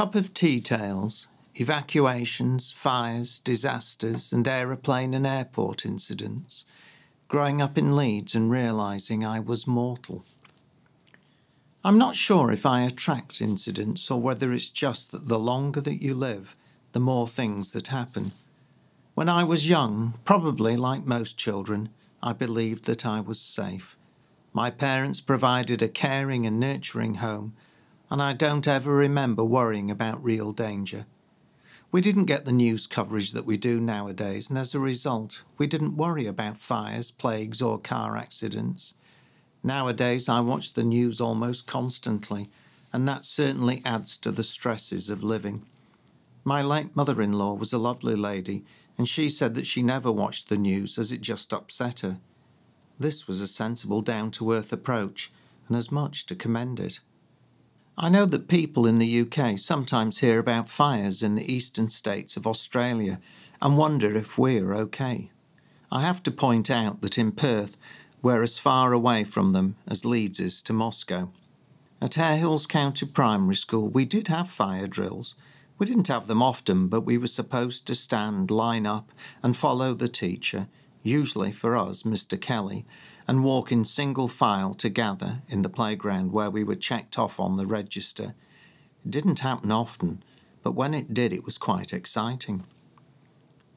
cup of tea tales, evacuations, fires, disasters, and aeroplane and airport incidents, growing up in Leeds and realising I was mortal. I'm not sure if I attract incidents or whether it's just that the longer that you live, the more things that happen. When I was young, probably like most children, I believed that I was safe. My parents provided a caring and nurturing home, and I don't ever remember worrying about real danger. We didn't get the news coverage that we do nowadays, and as a result, we didn't worry about fires, plagues, or car accidents. Nowadays, I watch the news almost constantly, and that certainly adds to the stresses of living. My late mother in law was a lovely lady, and she said that she never watched the news as it just upset her. This was a sensible, down to earth approach, and as much to commend it. I know that people in the UK sometimes hear about fires in the eastern states of Australia and wonder if we're okay. I have to point out that in Perth, we're as far away from them as Leeds is to Moscow. At Hare Hills County Primary School, we did have fire drills. We didn't have them often, but we were supposed to stand, line up, and follow the teacher, usually for us, Mr. Kelly, and walk in single file to gather in the playground where we were checked off on the register. It didn't happen often, but when it did, it was quite exciting.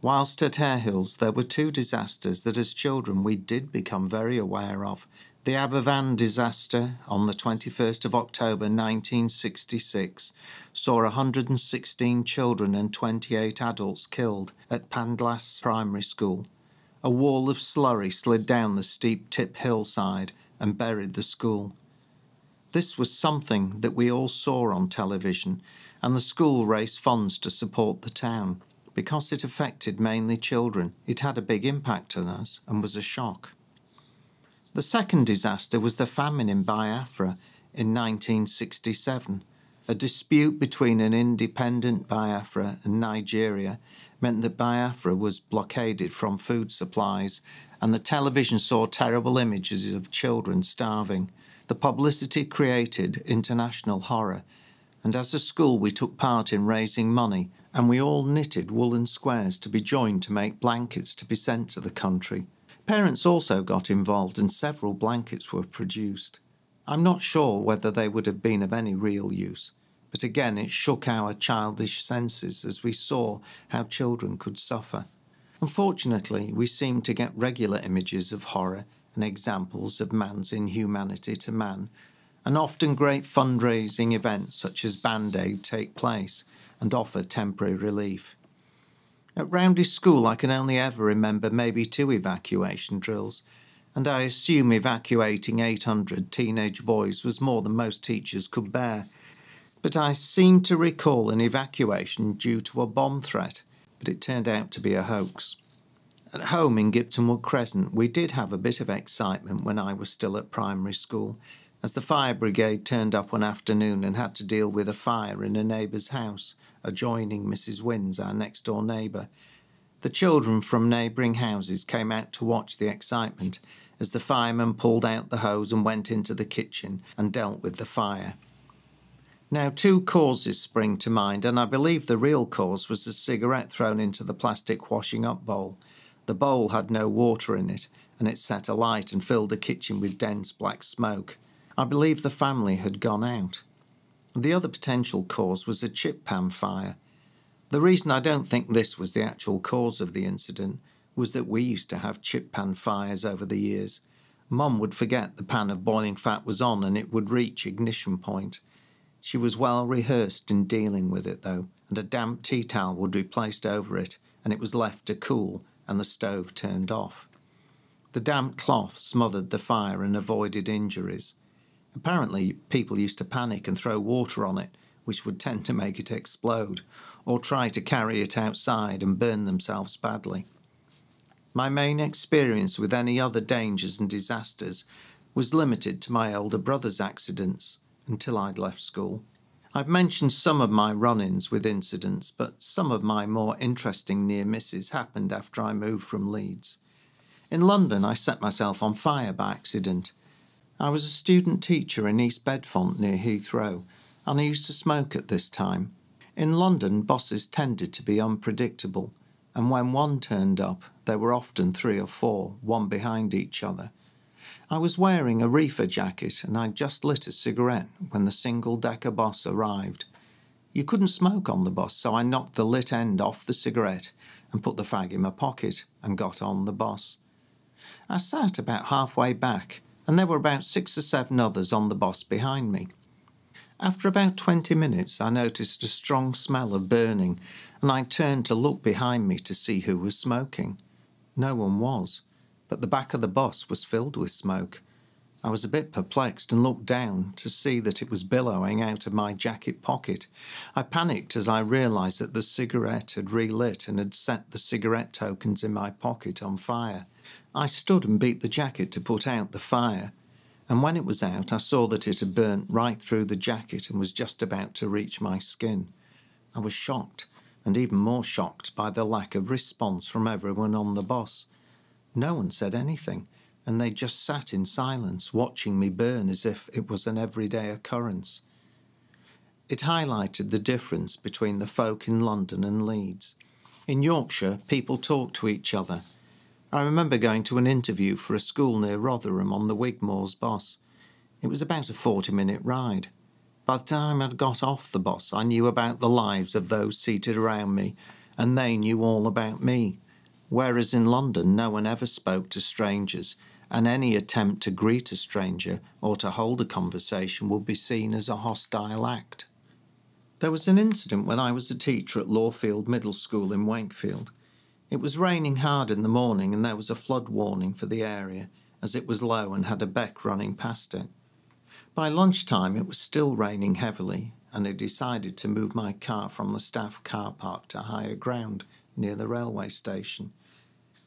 Whilst at Hare Hills, there were two disasters that as children we did become very aware of. The Aberfan disaster on the 21st of October 1966 saw 116 children and 28 adults killed at Pantglas Primary School a wall of slurry slid down the steep tip hillside and buried the school. This was something that we all saw on television, and the school raised funds to support the town. Because it affected mainly children, it had a big impact on us and was a shock. The second disaster was the famine in Biafra in 1967. A dispute between an independent Biafra and Nigeria meant that Biafra was blockaded from food supplies, and the television saw terrible images of children starving. The publicity created international horror, and as a school, we took part in raising money, and we all knitted woolen squares to be joined to make blankets to be sent to the country. Parents also got involved, and several blankets were produced. I'm not sure whether they would have been of any real use but again it shook our childish senses as we saw how children could suffer. Unfortunately, we seemed to get regular images of horror and examples of man's inhumanity to man, and often great fundraising events such as Band Aid take place and offer temporary relief. At Roundhay School, I can only ever remember maybe two evacuation drills, and I assume evacuating 800 teenage boys was more than most teachers could bear but I seem to recall an evacuation due to a bomb threat, but it turned out to be a hoax. At home in Gipton Wood Crescent, we did have a bit of excitement when I was still at primary school, as the fire brigade turned up one afternoon and had to deal with a fire in a neighbour's house, adjoining Mrs. Wynn's, our next door neighbour. The children from neighbouring houses came out to watch the excitement as the firemen pulled out the hose and went into the kitchen and dealt with the fire. Now, two causes spring to mind, and I believe the real cause was a cigarette thrown into the plastic washing up bowl. The bowl had no water in it, and it set alight and filled the kitchen with dense black smoke. I believe the family had gone out. The other potential cause was a chip pan fire. The reason I don't think this was the actual cause of the incident was that we used to have chip pan fires over the years. Mum would forget the pan of boiling fat was on and it would reach ignition point. She was well rehearsed in dealing with it, though, and a damp tea towel would be placed over it, and it was left to cool and the stove turned off. The damp cloth smothered the fire and avoided injuries. Apparently, people used to panic and throw water on it, which would tend to make it explode, or try to carry it outside and burn themselves badly. My main experience with any other dangers and disasters was limited to my older brother's accidents until I'd left school. I've mentioned some of my run ins with incidents, but some of my more interesting near misses happened after I moved from Leeds. In London, I set myself on fire by accident. I was a student teacher in East Bedfont near Heathrow, and I used to smoke at this time. In London, bosses tended to be unpredictable, and when one turned up, there were often three or four, one behind each other. I was wearing a reefer jacket and I'd just lit a cigarette when the single decker bus arrived. You couldn't smoke on the bus, so I knocked the lit end off the cigarette and put the fag in my pocket and got on the bus. I sat about halfway back, and there were about six or seven others on the bus behind me. After about twenty minutes, I noticed a strong smell of burning, and I turned to look behind me to see who was smoking. No one was, but the back of the bus was filled with smoke. I was a bit perplexed and looked down to see that it was billowing out of my jacket pocket. I panicked as I realised that the cigarette had relit and had set the cigarette tokens in my pocket on fire. I stood and beat the jacket to put out the fire, and when it was out, I saw that it had burnt right through the jacket and was just about to reach my skin. I was shocked, and even more shocked by the lack of response from everyone on the bus. No one said anything and they just sat in silence, watching me burn as if it was an everyday occurrence. It highlighted the difference between the folk in London and Leeds. In Yorkshire, people talk to each other. I remember going to an interview for a school near Rotherham on the Wigmore's bus. It was about a 40 minute ride. By the time I'd got off the bus, I knew about the lives of those seated around me, and they knew all about me. Whereas in London, no one ever spoke to strangers, and any attempt to greet a stranger or to hold a conversation would be seen as a hostile act. There was an incident when I was a teacher at Lawefield Middle School in Wakefield. It was raining hard in the morning and there was a flood warning for the area as it was low and had a beck running past it. By lunchtime it was still raining heavily and I decided to move my car from the staff car park to higher ground near the railway station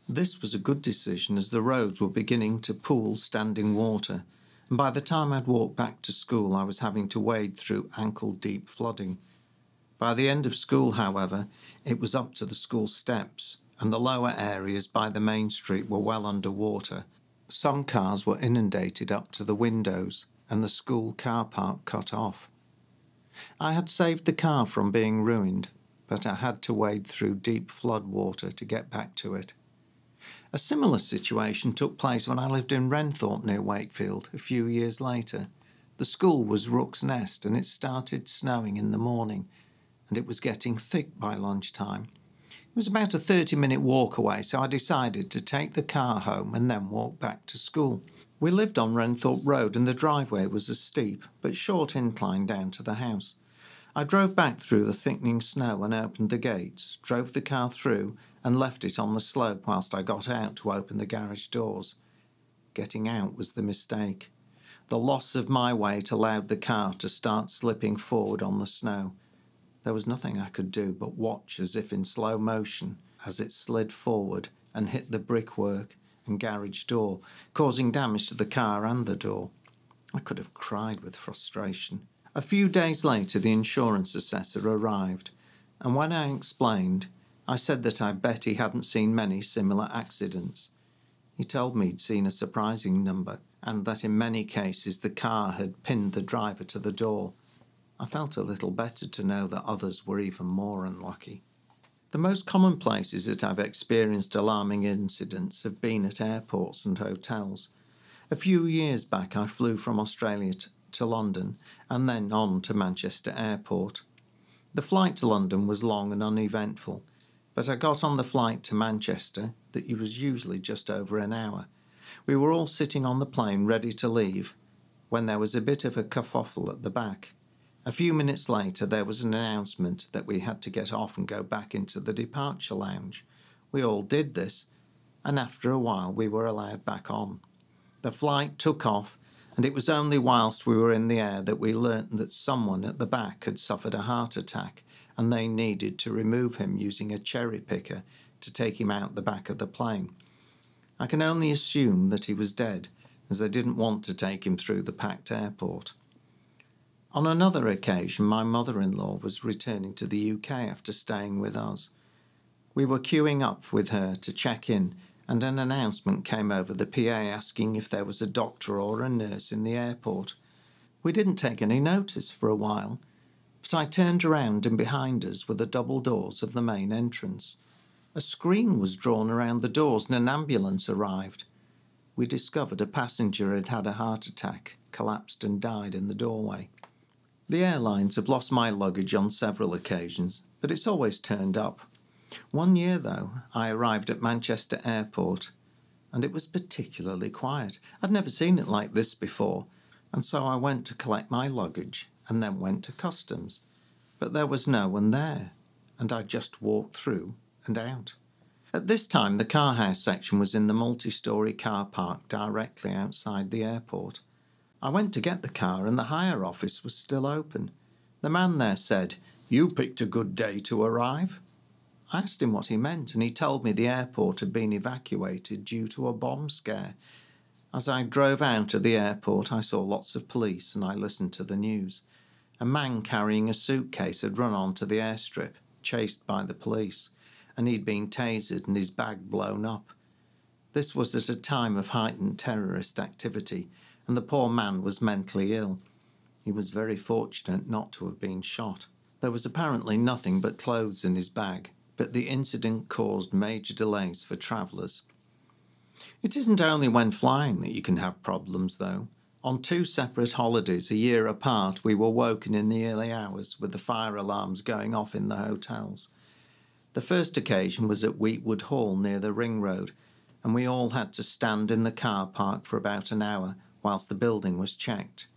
this was a good decision as the roads were beginning to pool standing water, and by the time I'd walked back to school, I was having to wade through ankle deep flooding. By the end of school, however, it was up to the school steps, and the lower areas by the main street were well under water. Some cars were inundated up to the windows, and the school car park cut off. I had saved the car from being ruined, but I had to wade through deep flood water to get back to it. A similar situation took place when I lived in Wrenthorpe near Wakefield a few years later. The school was Rook's Nest and it started snowing in the morning and it was getting thick by lunchtime. It was about a 30 minute walk away, so I decided to take the car home and then walk back to school. We lived on Wrenthorpe Road and the driveway was a steep but short incline down to the house. I drove back through the thickening snow and opened the gates, drove the car through, and left it on the slope whilst I got out to open the garage doors. Getting out was the mistake. The loss of my weight allowed the car to start slipping forward on the snow. There was nothing I could do but watch as if in slow motion as it slid forward and hit the brickwork and garage door, causing damage to the car and the door. I could have cried with frustration. A few days later, the insurance assessor arrived, and when I explained, I said that I bet he hadn't seen many similar accidents. He told me he'd seen a surprising number, and that in many cases the car had pinned the driver to the door. I felt a little better to know that others were even more unlucky. The most common places that I've experienced alarming incidents have been at airports and hotels. A few years back, I flew from Australia to, to London and then on to Manchester Airport. The flight to London was long and uneventful but I got on the flight to Manchester, that was usually just over an hour. We were all sitting on the plane ready to leave when there was a bit of a kerfuffle at the back. A few minutes later, there was an announcement that we had to get off and go back into the departure lounge. We all did this, and after a while, we were allowed back on. The flight took off, and it was only whilst we were in the air that we learnt that someone at the back had suffered a heart attack and they needed to remove him using a cherry picker to take him out the back of the plane. I can only assume that he was dead, as they didn't want to take him through the packed airport. On another occasion, my mother in law was returning to the UK after staying with us. We were queuing up with her to check in, and an announcement came over the PA asking if there was a doctor or a nurse in the airport. We didn't take any notice for a while but I turned around and behind us were the double doors of the main entrance. A screen was drawn around the doors and an ambulance arrived. We discovered a passenger had had a heart attack, collapsed, and died in the doorway. The airlines have lost my luggage on several occasions, but it's always turned up. One year, though, I arrived at Manchester Airport, and it was particularly quiet. I'd never seen it like this before, and so I went to collect my luggage and then went to customs. But there was no one there, and I just walked through and out. At this time, the car house section was in the multi story car park directly outside the airport. I went to get the car, and the hire office was still open. The man there said, You picked a good day to arrive. I asked him what he meant, and he told me the airport had been evacuated due to a bomb scare. As I drove out of the airport, I saw lots of police and I listened to the news. A man carrying a suitcase had run onto the airstrip, chased by the police, and he'd been tasered and his bag blown up. This was at a time of heightened terrorist activity, and the poor man was mentally ill. He was very fortunate not to have been shot. There was apparently nothing but clothes in his bag, but the incident caused major delays for travellers. It isn't only when flying that you can have problems, though. On two separate holidays, a year apart, we were woken in the early hours with the fire alarms going off in the hotels. The first occasion was at Weetwood Hall near the Ring Road, and we all had to stand in the car park for about an hour whilst the building was checked.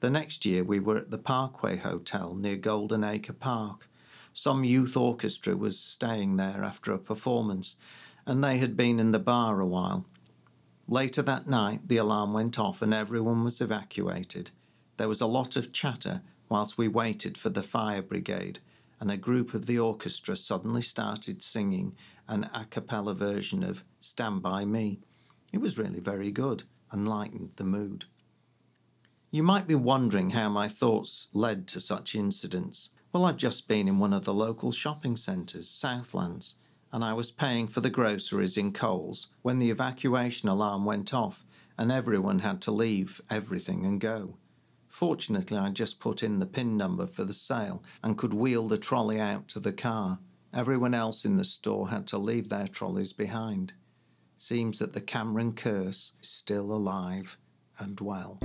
The next year, we were at the Parkway Hotel near Golden Acre Park. Some youth orchestra was staying there after a performance, and they had been in the bar a while. Later that night, the alarm went off and everyone was evacuated. There was a lot of chatter whilst we waited for the fire brigade, and a group of the orchestra suddenly started singing an a cappella version of Stand By Me. It was really very good and lightened the mood. You might be wondering how my thoughts led to such incidents. Well, I've just been in one of the local shopping centres, Southlands and I was paying for the groceries in Coles when the evacuation alarm went off and everyone had to leave everything and go. Fortunately, I just put in the PIN number for the sale and could wheel the trolley out to the car. Everyone else in the store had to leave their trolleys behind. Seems that the Cameron curse is still alive and well.